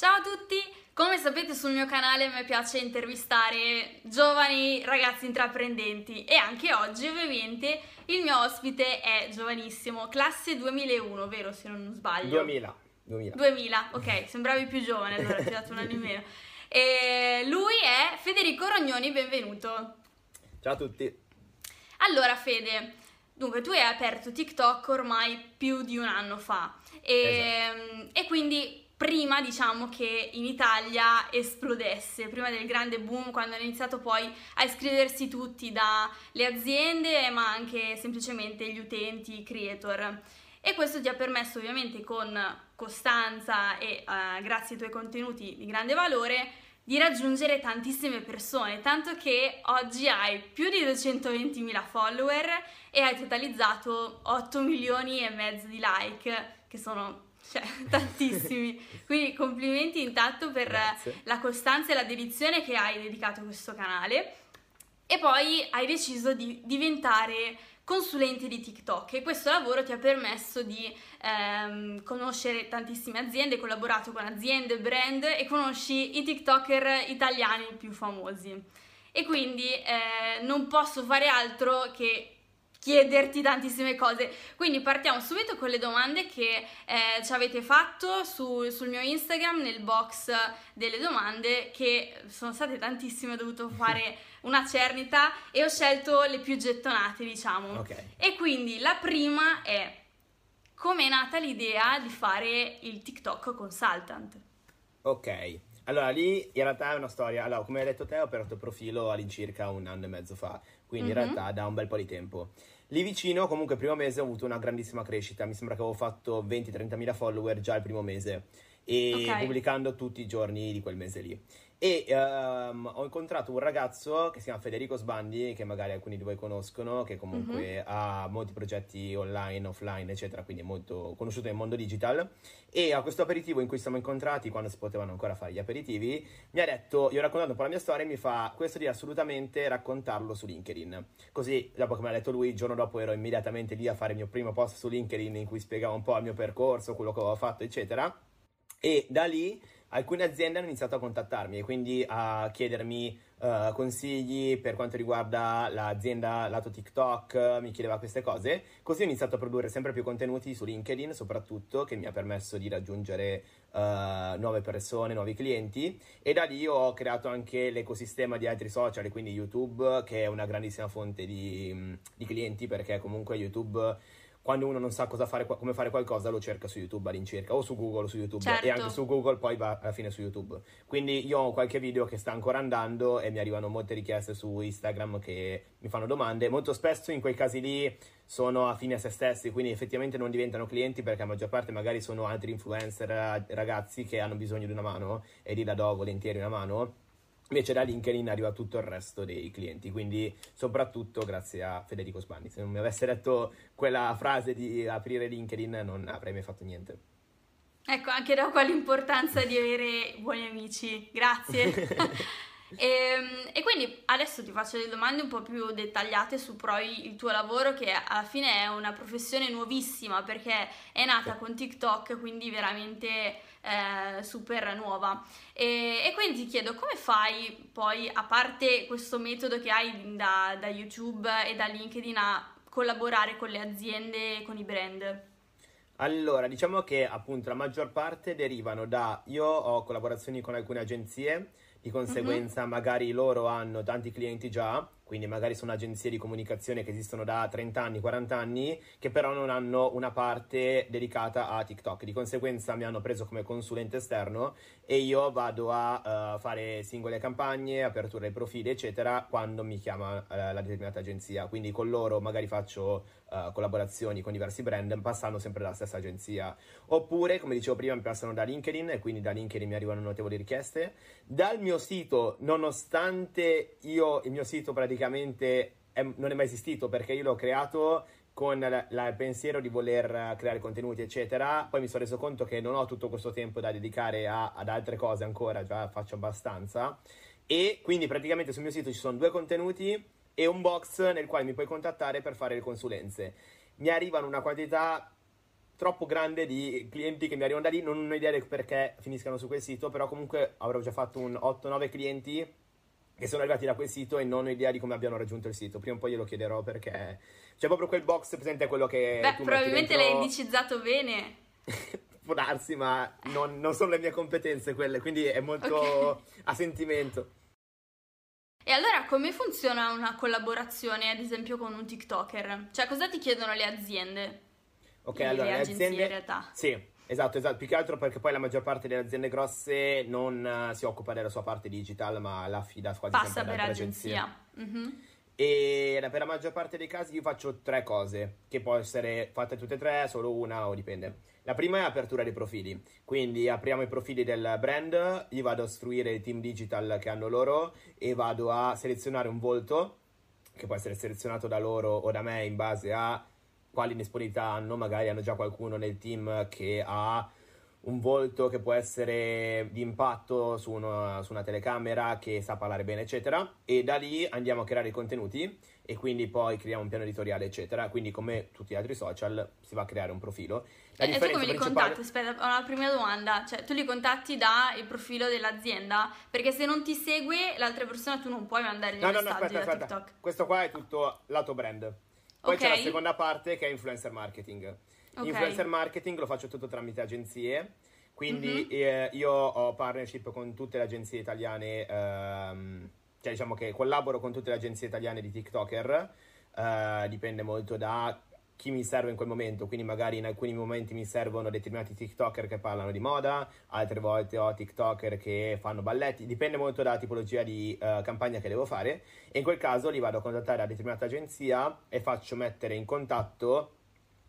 Ciao a tutti! Come sapete sul mio canale a me piace intervistare giovani ragazzi intraprendenti e anche oggi ovviamente il mio ospite è giovanissimo, classe 2001, vero se non sbaglio? 2000. 2000. 2000, ok, sembravi più giovane allora ti ho dato un anno in meno. E lui è Federico Rognoni, benvenuto. Ciao a tutti. Allora Fede, dunque tu hai aperto TikTok ormai più di un anno fa e, Esatto. e quindi prima diciamo che in Italia esplodesse, prima del grande boom, quando hanno iniziato poi a iscriversi tutti dalle aziende, ma anche semplicemente gli utenti, i creator. E questo ti ha permesso ovviamente con costanza e eh, grazie ai tuoi contenuti di grande valore di raggiungere tantissime persone, tanto che oggi hai più di 220.000 follower e hai totalizzato 8 milioni e mezzo di like, che sono cioè, tantissimi. Quindi complimenti intanto per Grazie. la costanza e la dedizione che hai dedicato a questo canale. E poi hai deciso di diventare consulente di TikTok e questo lavoro ti ha permesso di ehm, conoscere tantissime aziende, collaborato con aziende, brand e conosci i TikToker italiani più famosi. E quindi eh, non posso fare altro che chiederti tantissime cose. Quindi partiamo subito con le domande che eh, ci avete fatto su- sul mio Instagram nel box delle domande che sono state tantissime, ho dovuto fare una cernita e ho scelto le più gettonate, diciamo. Ok. E quindi la prima è come è nata l'idea di fare il TikTok consultant? Ok. Allora, lì in realtà è una storia. Allora, come hai detto te, ho aperto il profilo all'incirca un anno e mezzo fa, quindi Mhm. in realtà da un bel po' di tempo. Lì vicino, comunque, il primo mese ho avuto una grandissima crescita. Mi sembra che avevo fatto 20-30 mila follower già il primo mese, e Ok. pubblicando tutti i giorni di quel mese lì. E ehm, ho incontrato un ragazzo che si chiama Federico Sbandi, che magari alcuni di voi conoscono, che comunque ha molti progetti online, offline, eccetera, quindi è molto conosciuto nel mondo digital. E a questo aperitivo in cui siamo incontrati, quando si potevano ancora fare gli aperitivi, mi ha detto, io ho raccontato un po' la mia storia e mi fa, questo devi assolutamente raccontarlo su LinkedIn. Così, dopo che me l'ha detto lui, il giorno dopo ero immediatamente lì a fare il mio primo post su LinkedIn in cui spiegavo un po' il mio percorso, quello che avevo fatto, eccetera. E da lì alcune aziende hanno iniziato a contattarmi e quindi a chiedermi eh, consigli per quanto riguarda l'azienda lato TikTok, mi chiedeva queste cose. Così ho iniziato a produrre sempre più contenuti su LinkedIn, soprattutto, che mi ha permesso di raggiungere eh, nuove persone, nuovi clienti. E da lì ho creato anche l'ecosistema di altri social, quindi YouTube, che è una grandissima fonte di, di clienti, perché comunque YouTube quando uno non sa cosa fare, come fare qualcosa, lo cerca su YouTube all'incirca, o su Google o su YouTube, Certo. e anche su Google poi va alla fine su YouTube. Quindi io ho qualche video che sta ancora andando e mi arrivano molte richieste su Instagram che mi fanno domande. Molto spesso in quei casi lì sono affini a se stessi, quindi effettivamente non diventano clienti perché la maggior parte magari sono altri influencer ragazzi che hanno bisogno di una mano e lì la do volentieri una mano. Invece da LinkedIn arriva tutto il resto dei clienti, quindi soprattutto grazie a Federico Spanni. Se non mi avesse detto quella frase di aprire LinkedIn non avrei mai fatto niente. Ecco, anche da qua l'importanza di avere buoni amici, grazie. e, e quindi adesso ti faccio delle domande un po' più dettagliate su poi il tuo lavoro che alla fine è una professione nuovissima perché è nata con TikTok, quindi veramente eh, super nuova. E, e quindi ti chiedo come fai poi, a parte questo metodo che hai da, da YouTube e da LinkedIn, a collaborare con le aziende e con i brand? Allora, diciamo che appunto la maggior parte derivano da... Io ho collaborazioni con alcune agenzie, di conseguenza magari loro hanno tanti clienti già, quindi magari sono agenzie di comunicazione che esistono da 30 anni, 40 anni, che però non hanno una parte dedicata a TikTok. Di conseguenza mi hanno preso come consulente esterno e io vado a eh, fare singole campagne, apertura dei profili, eccetera, quando mi chiama eh, la determinata agenzia. Quindi con loro magari faccio eh, collaborazioni con diversi brand, passando sempre dalla stessa agenzia. Oppure, come dicevo prima, mi passano da LinkedIn e quindi da LinkedIn mi arrivano notevoli richieste. Dal mio sito, nonostante io, il mio sito praticamente è- non è mai esistito perché io l'ho creato con il pensiero di voler eh, creare contenuti, eccetera. Poi mi sono reso conto che non ho tutto questo tempo da dedicare a- ad altre cose ancora, già faccio abbastanza. E quindi praticamente sul mio sito ci sono due contenuti e un box nel quale mi puoi contattare per fare le consulenze. Mi arrivano una quantità troppo grande di clienti che mi arrivano da lì, non ho idea perché finiscano su quel sito, però comunque avrò già fatto un 8-9 clienti che sono arrivati da quel sito e non ho idea di come abbiano raggiunto il sito. Prima o poi glielo chiederò perché c'è proprio quel box presente quello che... Beh, probabilmente dentro... l'hai indicizzato bene. Può darsi, ma non, non, sono le mie competenze quelle, quindi è molto okay. a sentimento. E allora come funziona una collaborazione, ad esempio, con un TikToker? Cioè, cosa ti chiedono le aziende? Ok, allora le aziende... in realtà. Sì, esatto, esatto. Più che altro perché poi la maggior parte delle aziende grosse non uh, si occupa della sua parte digital, ma la affida quasi Passa sempre per agenzia. Mm-hmm. E per la maggior parte dei casi io faccio tre cose, che può essere fatte tutte e tre, solo una o dipende. La prima è apertura dei profili, quindi apriamo i profili del brand, io vado a istruire il team digital che hanno loro e vado a selezionare un volto, che può essere selezionato da loro o da me in base a quali disponibilità hanno, magari hanno già qualcuno nel team che ha un volto che può essere di impatto su una, su una, telecamera che sa parlare bene, eccetera. E da lì andiamo a creare i contenuti e quindi poi creiamo un piano editoriale, eccetera. Quindi, come tutti gli altri social, si va a creare un profilo. La e tu come li contatti? Aspetta, ho una prima domanda. Cioè, tu li contatti dal profilo dell'azienda? Perché se non ti segue l'altra persona, tu non puoi mandare gli no, messaggi no, no, aspetta, aspetta. TikTok. Questo qua è tutto lato brand. Poi okay. c'è la seconda parte che è influencer marketing. Okay. Influencer marketing lo faccio tutto tramite agenzie. Quindi mm-hmm. eh, io ho partnership con tutte le agenzie italiane, ehm, cioè diciamo che collaboro con tutte le agenzie italiane di TikToker, eh, dipende molto da chi mi serve in quel momento, quindi magari in alcuni momenti mi servono determinati TikToker che parlano di moda, altre volte ho TikToker che fanno balletti, dipende molto dalla tipologia di uh, campagna che devo fare. E in quel caso li vado a contattare a determinata agenzia e faccio mettere in contatto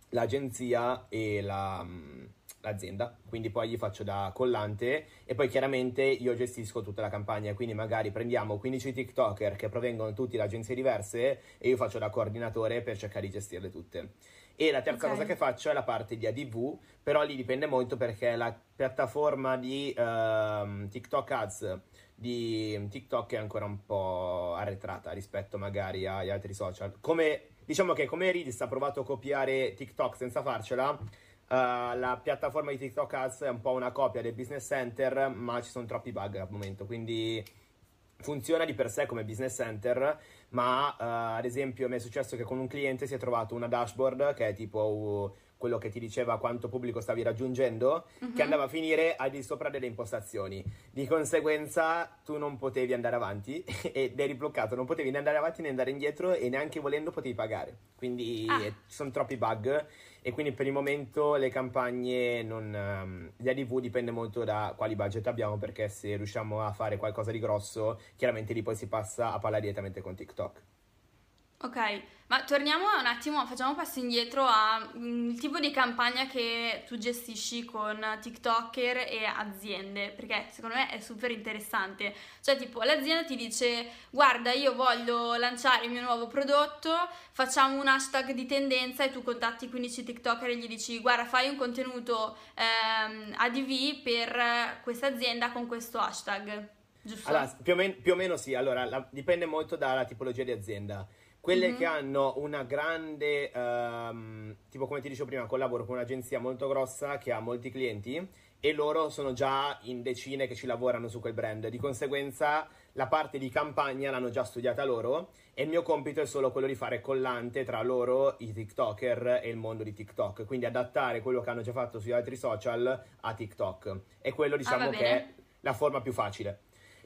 l'agenzia e la, mm, l'azienda, quindi poi gli faccio da collante e poi chiaramente io gestisco tutta la campagna, quindi magari prendiamo 15 TikToker che provengono tutti da agenzie diverse e io faccio da coordinatore per cercare di gestirle tutte. E la terza okay. cosa che faccio è la parte di ADV, però lì dipende molto perché la piattaforma di uh, TikTok Ads di TikTok è ancora un po' arretrata rispetto magari agli altri social. Come diciamo che come Reels ha provato a copiare TikTok senza farcela, uh, la piattaforma di TikTok Ads è un po' una copia del Business Center, ma ci sono troppi bug al momento, quindi funziona di per sé come Business Center, ma uh, ad esempio mi è successo che con un cliente si è trovato una dashboard che è tipo... Uh, quello che ti diceva quanto pubblico stavi raggiungendo, uh-huh. che andava a finire al di sopra delle impostazioni. Di conseguenza tu non potevi andare avanti ed eri bloccato, non potevi né andare avanti né andare indietro e neanche volendo potevi pagare. Quindi ah. ci sono troppi bug e quindi per il momento le campagne non... Um, gli ADV dipende molto da quali budget abbiamo perché se riusciamo a fare qualcosa di grosso, chiaramente lì poi si passa a parlare direttamente con TikTok. Ok, ma torniamo un attimo, facciamo un passo indietro al mm, tipo di campagna che tu gestisci con TikToker e aziende, perché secondo me è super interessante. Cioè, tipo, l'azienda ti dice: Guarda, io voglio lanciare il mio nuovo prodotto, facciamo un hashtag di tendenza e tu contatti 15 TikToker e gli dici: Guarda, fai un contenuto ehm, ADV per questa azienda con questo hashtag. Giusto? Allora, più o, men- più o meno sì, allora la- dipende molto dalla tipologia di azienda. Quelle mm-hmm. che hanno una grande, um, tipo come ti dicevo prima, collaboro con un'agenzia molto grossa che ha molti clienti e loro sono già in decine che ci lavorano su quel brand. Di conseguenza la parte di campagna l'hanno già studiata loro e il mio compito è solo quello di fare collante tra loro, i TikToker e il mondo di TikTok. Quindi adattare quello che hanno già fatto sugli altri social a TikTok. E quello diciamo ah, che è la forma più facile.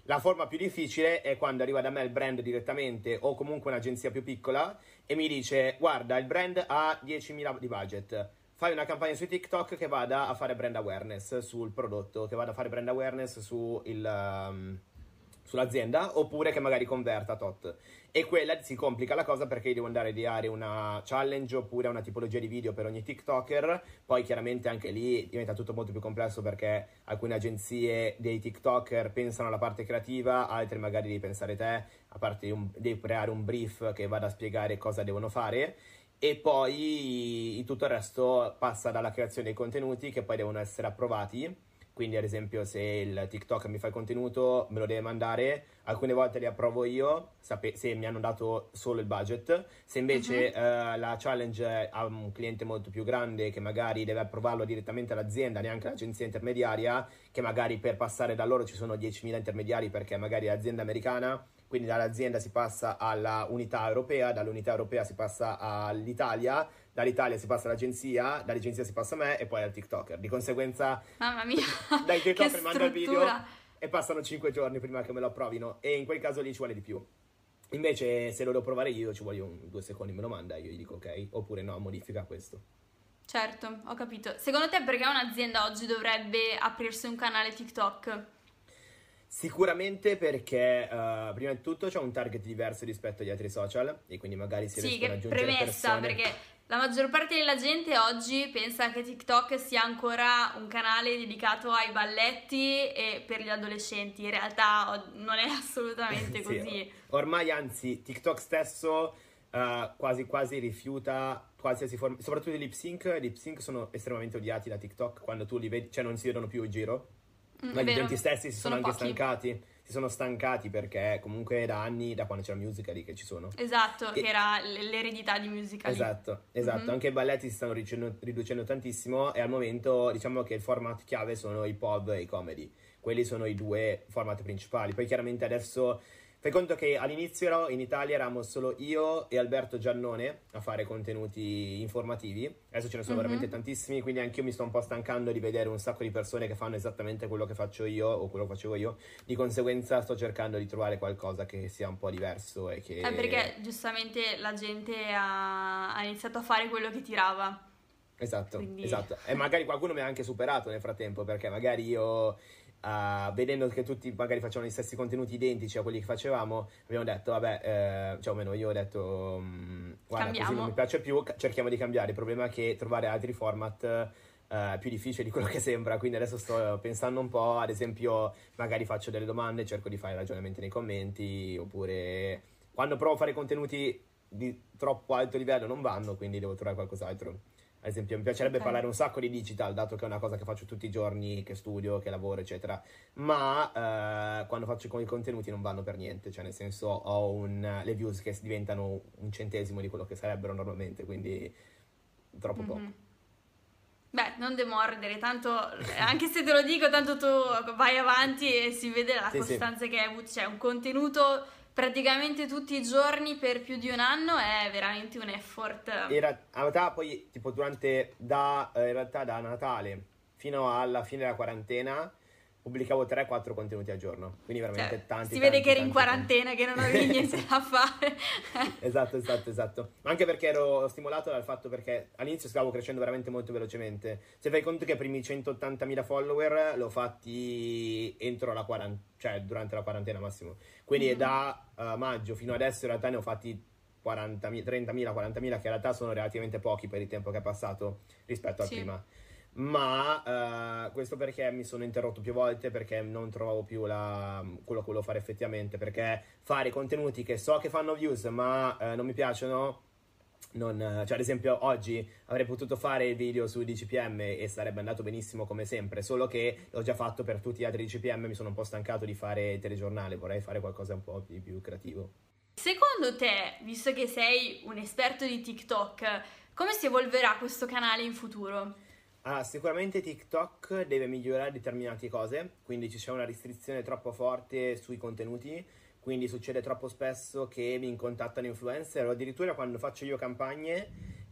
La forma più difficile è quando arriva da me il brand direttamente o comunque un'agenzia più piccola e mi dice guarda il brand ha 10.000 di budget, fai una campagna su TikTok che vada a fare brand awareness sul prodotto, che vada a fare brand awareness su il... Um, sull'azienda oppure che magari converta tot. E quella si complica la cosa perché devo andare a ideare una challenge oppure una tipologia di video per ogni TikToker. Poi chiaramente anche lì diventa tutto molto più complesso perché alcune agenzie dei TikToker pensano alla parte creativa, altre magari devi pensare te, a parte un, devi creare un brief che vada a spiegare cosa devono fare e poi tutto il resto passa dalla creazione dei contenuti che poi devono essere approvati quindi ad esempio se il TikTok mi fa il contenuto me lo deve mandare, alcune volte li approvo io sape- se mi hanno dato solo il budget, se invece uh-huh. uh, la challenge ha un cliente molto più grande che magari deve approvarlo direttamente all'azienda, neanche l'agenzia intermediaria, che magari per passare da loro ci sono 10.000 intermediari perché magari è l'azienda americana, quindi dall'azienda si passa alla unità europea, dall'unità europea si passa all'Italia, dall'Italia si passa all'agenzia, dall'agenzia si passa a me e poi al TikToker. Di conseguenza, mamma mia, dai TikToker mando il video e passano 5 giorni prima che me lo approvino e in quel caso lì ci vuole di più. Invece se lo devo provare io ci voglio un, due secondi, me lo manda, io gli dico ok, oppure no, modifica questo. Certo, ho capito. Secondo te perché un'azienda oggi dovrebbe aprirsi un canale TikTok? Sicuramente perché uh, prima di tutto c'è un target diverso rispetto agli altri social e quindi magari si sì, riescono ad aggiungere premessa, persone. perché la maggior parte della gente oggi pensa che TikTok sia ancora un canale dedicato ai balletti e per gli adolescenti. In realtà non è assolutamente così. sì, ormai anzi TikTok stesso uh, quasi quasi rifiuta qualsiasi forma, soprattutto i lip sync, i lip sync sono estremamente odiati da TikTok quando tu li vedi, cioè non si vedono più in giro Ma gli utenti stessi si sono, sono anche pochi. stancati. Si sono stancati perché comunque da anni, da quando c'era Musical.ly che ci sono. Esatto, e... che era l'eredità di Musical.ly. Esatto, esatto. Mm-hmm. Anche i balletti si stanno riducendo, riducendo tantissimo e al momento diciamo che il format chiave sono i pub e i comedy. Quelli sono i due format principali. Poi chiaramente adesso Fai conto che all'inizio in Italia eravamo solo io e Alberto Giannone a fare contenuti informativi, adesso ce ne sono mm-hmm. veramente tantissimi, quindi anche io mi sto un po' stancando di vedere un sacco di persone che fanno esattamente quello che faccio io o quello che facevo io, di conseguenza sto cercando di trovare qualcosa che sia un po' diverso e che... Eh, perché giustamente la gente ha, ha iniziato a fare quello che tirava. Esatto, Quindi... esatto. E magari qualcuno mi ha anche superato nel frattempo, perché magari io Uh, vedendo che tutti magari facevano gli stessi contenuti identici a quelli che facevamo, abbiamo detto, vabbè, eh, cioè almeno io ho detto, um, guarda, Cambiamo. così non mi piace più, cerchiamo di cambiare. Il problema è che trovare altri format è più difficile di quello che sembra, quindi adesso sto pensando un po', ad esempio, magari faccio delle domande, cerco di fare ragionamenti nei commenti, oppure quando provo a fare contenuti di troppo alto livello non vanno, quindi devo trovare qualcos'altro. Ad esempio, mi piacerebbe okay. parlare un sacco di digital, dato che è una cosa che faccio tutti i giorni, che studio, che lavoro, eccetera. Ma eh, quando faccio i contenuti non vanno per niente, cioè nel senso ho un, le views che diventano un centesimo di quello che sarebbero normalmente, quindi troppo mm-hmm. poco. Beh, non demordere, tanto anche se te lo dico, tanto tu vai avanti e si vede la sì, costanza sì. che hai avuto, cioè un contenuto praticamente tutti i giorni per più di un anno è veramente un effort. In realtà poi tipo durante da, eh, in realtà da Natale fino alla fine della quarantena pubblicavo 3-4 contenuti al giorno, quindi veramente cioè, tanti. Si tanti, vede che eri tanti, in quarantena, tanti. che non avevi niente da fare. esatto, esatto, esatto. Anche perché ero stimolato dal fatto perché all'inizio stavo crescendo veramente molto velocemente. Se fai conto che i primi 180.000 follower l'ho fatti entro la quarantena, cioè durante la quarantena massimo. Quindi mm-hmm. da uh, maggio fino adesso in realtà ne ho fatti 40.000, 30.000, 40.000 che in realtà sono relativamente pochi per il tempo che è passato rispetto a sì. prima ma uh, questo perché mi sono interrotto più volte perché non trovavo più la, quello che volevo fare effettivamente perché fare contenuti che so che fanno views ma uh, non mi piacciono non, cioè ad esempio oggi avrei potuto fare il video su DCPM e sarebbe andato benissimo come sempre solo che l'ho già fatto per tutti gli altri DCPM mi sono un po' stancato di fare telegiornale vorrei fare qualcosa un po' di più creativo secondo te visto che sei un esperto di TikTok come si evolverà questo canale in futuro? Ah, sicuramente TikTok deve migliorare determinate cose, quindi ci c'è una restrizione troppo forte sui contenuti, quindi succede troppo spesso che mi contattano influencer o addirittura quando faccio io campagne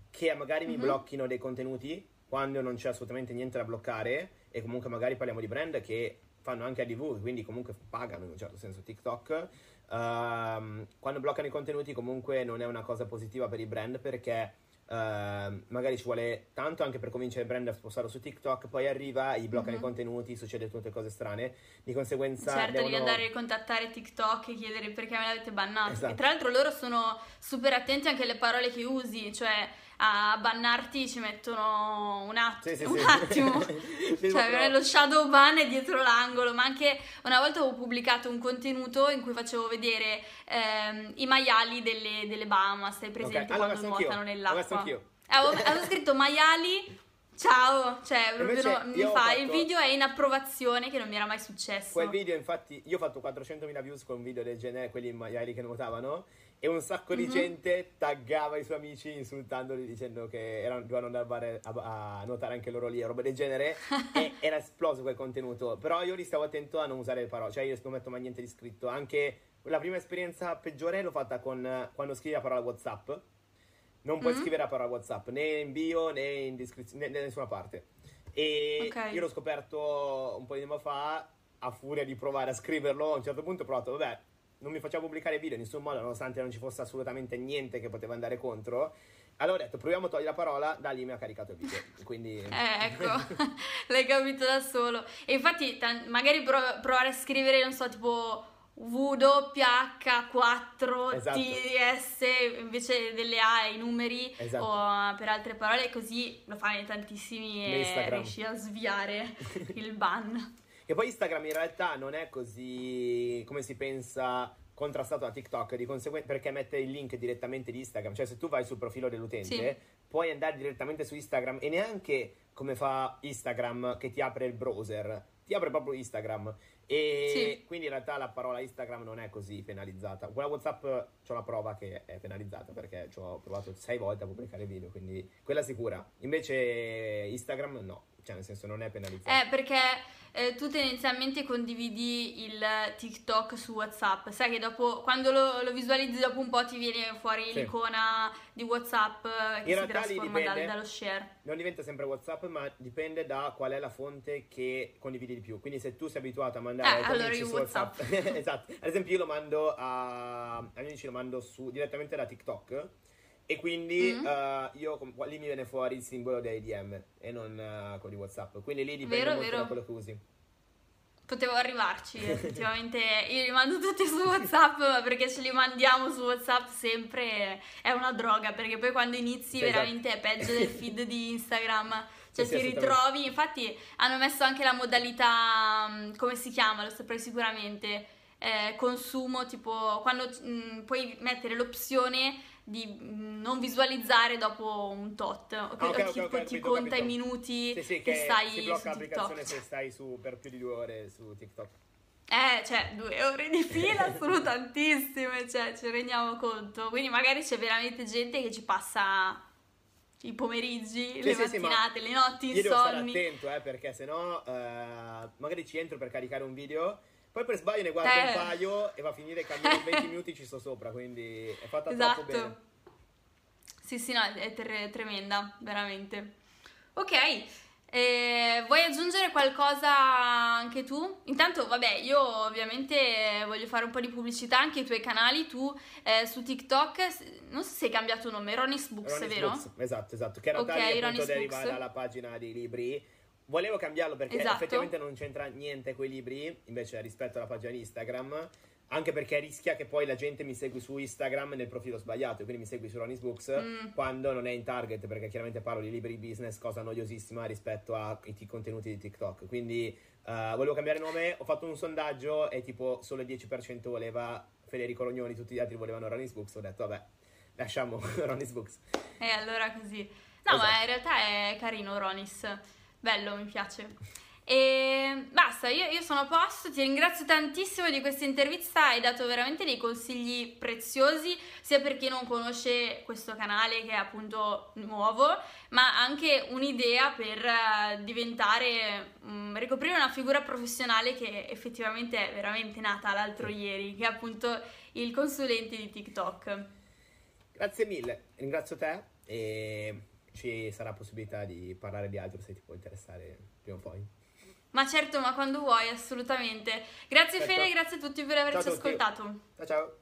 che magari mm-hmm. mi mhm. blocchino dei contenuti quando non c'è assolutamente niente da bloccare e comunque magari parliamo di brand che fanno anche ADV, quindi comunque pagano in un certo senso TikTok. Uh, quando bloccano i contenuti comunque non è una cosa positiva per i brand perché Uh, magari ci vuole tanto anche per convincere il brand a spostarlo su TikTok, poi arriva, gli bloccano mm-hmm. i mhm. contenuti, succede tutte cose strane. Di conseguenza. Certo, devono... devi andare a contattare TikTok e chiedere perché me l'avete bannato. Esatto. E tra l'altro loro sono super attenti anche alle parole che usi, cioè a bannarti ci mettono un, att- sì, sì, un sì. attimo. cioè, lo shadow ban è dietro l'angolo. Ma anche una volta avevo pubblicato un contenuto in cui facevo vedere ehm, i maiali delle, delle Bahamas. Sei presente okay. allora, quando nuotano nell'acqua? Avevo, avevo scritto maiali ciao, cioè proprio no- mi fa fatto- il video è in approvazione che non mi era mai successo. Quel video, infatti, io ho fatto 400.000 views con un video del genere, quelli maiali che nuotavano, e un sacco di Mhm. gente taggava i suoi amici insultandoli dicendo che erano, dovevano andare a, a- a nuotare anche loro lì, e roba del genere, e era esploso quel contenuto. Però io li stavo attento a non usare le parole, cioè io non metto mai niente di scritto. Anche la prima esperienza peggiore l'ho fatta con quando scrivi la parola WhatsApp. Non puoi Mhm. scrivere la parola WhatsApp né in bio né in descrizione, né da nessuna parte. E Ok. io l'ho scoperto un po' di tempo fa, a furia di provare a scriverlo, a un certo punto ho provato, vabbè, non mi faceva pubblicare video in nessun modo, nonostante non ci fosse assolutamente niente che poteva andare contro. Allora ho detto, proviamo a togliere la parola, da lì mi ha caricato il video. Quindi... Eh, ecco, l'hai capito da solo. E infatti, tan- magari prov- provare a scrivere, non so, tipo WH4 Esatto. TS invece delle A i numeri Esatto. o per altre parole, così lo fai in tantissimi e riesci a sviare il ban. Che poi Instagram in realtà non è così come si pensa contrastato da TikTok, di conseguenza perché mette il link direttamente di Instagram, cioè se tu vai sul profilo dell'utente Sì. puoi andare direttamente su Instagram e neanche come fa Instagram che ti apre il browser, ti apre proprio Instagram e Sì. quindi in realtà la parola Instagram non è così penalizzata. Quella WhatsApp c'ho la prova che è penalizzata perché ci ho provato sei volte a pubblicare video, quindi quella sicura. Invece Instagram no, cioè nel senso non è penalizzata. Eh, perché eh, tu tendenzialmente condividi il TikTok su WhatsApp. Sai che dopo, quando lo, lo visualizzi, dopo un po' ti viene fuori Sì. l'icona di WhatsApp eh, che In si trasforma dipende. dallo share. Non diventa sempre WhatsApp, ma dipende da qual è la fonte che condividi di più. Quindi, se tu sei abituato a mandare Eh, allora su WhatsApp, esatto. Ad esempio, io lo mando a miei amici, lo mando su, direttamente da TikTok. E quindi Mm. eh, io lì mi viene fuori il simbolo dei DM e non eh, quello di WhatsApp. Quindi lì dipende Vero, molto vero. da quello che usi. Potevo arrivarci, effettivamente io li mando tutti su WhatsApp, perché ce li mandiamo su WhatsApp sempre è una droga, perché poi quando inizi esatto. veramente è peggio del feed di Instagram, cioè Sì, ti ritrovi, infatti hanno messo anche la modalità, mm, come si chiama, lo saprai sicuramente, eh, consumo, tipo quando mm, puoi mettere l'opzione di mm, non visualizzare dopo un tot, o che- ok, o ok, tipo ok, ti capito, conta capito. i minuti Sì, sì, che, che stai si blocca l'applicazione se stai su per più di due ore su TikTok. Eh, cioè, due ore di fila sono tantissime, cioè, ci rendiamo conto. Quindi magari c'è veramente gente che ci passa i pomeriggi, le sì, sì, ma mattinate, le notti Io devo stare attento, eh, perché sennò eh, magari ci entro per caricare un video, poi per sbaglio ne guardo Eh. un paio e va a finire che almeno in 20 minuti ci sto sopra, quindi è fatta Esatto. troppo bene. Sì, sì, no, è tre- tremenda, veramente. Ok, eh, vuoi aggiungere qualcosa anche tu? Intanto, vabbè, io ovviamente voglio fare un po' di pubblicità anche ai tuoi canali. Tu eh, su TikTok, non so se hai cambiato nome, Ronis Books, Ronnie's vero? Books, esatto, esatto, che in realtà Ok, lì appunto deriva dalla pagina dei libri. Volevo cambiarlo perché Esatto. effettivamente non c'entra niente con i libri, invece rispetto alla pagina Instagram, anche perché rischia che poi la gente mi segui su Instagram nel profilo sbagliato, quindi mi segui su Ronnie's Books Mm. quando non è in target, perché chiaramente parlo di libri business, cosa noiosissima rispetto ai t- contenuti di TikTok. Quindi eh, volevo cambiare nome, ho fatto un sondaggio e tipo solo il 10% voleva Federico Rognoni, tutti gli altri volevano Ronnie's Books, ho detto vabbè, lasciamo Ronnie's Books. E allora così. No, Esatto. ma in realtà è carino Ronis. Bello, mi piace. E basta, io, io sono a posto, ti ringrazio tantissimo di questa intervista, hai dato veramente dei consigli preziosi, sia per chi non conosce questo canale che è appunto nuovo, ma anche un'idea per eh, diventare, mm, ricoprire una figura professionale che effettivamente è veramente nata l'altro ieri, che è appunto il consulente di TikTok. Grazie mille, ringrazio te e ci sarà possibilità di parlare di altro se ti può interessare prima o poi. Ma certo, ma quando vuoi, assolutamente. Grazie Certo. Fede, grazie a tutti per averci Ciao tutti. ascoltato. Ciao ciao!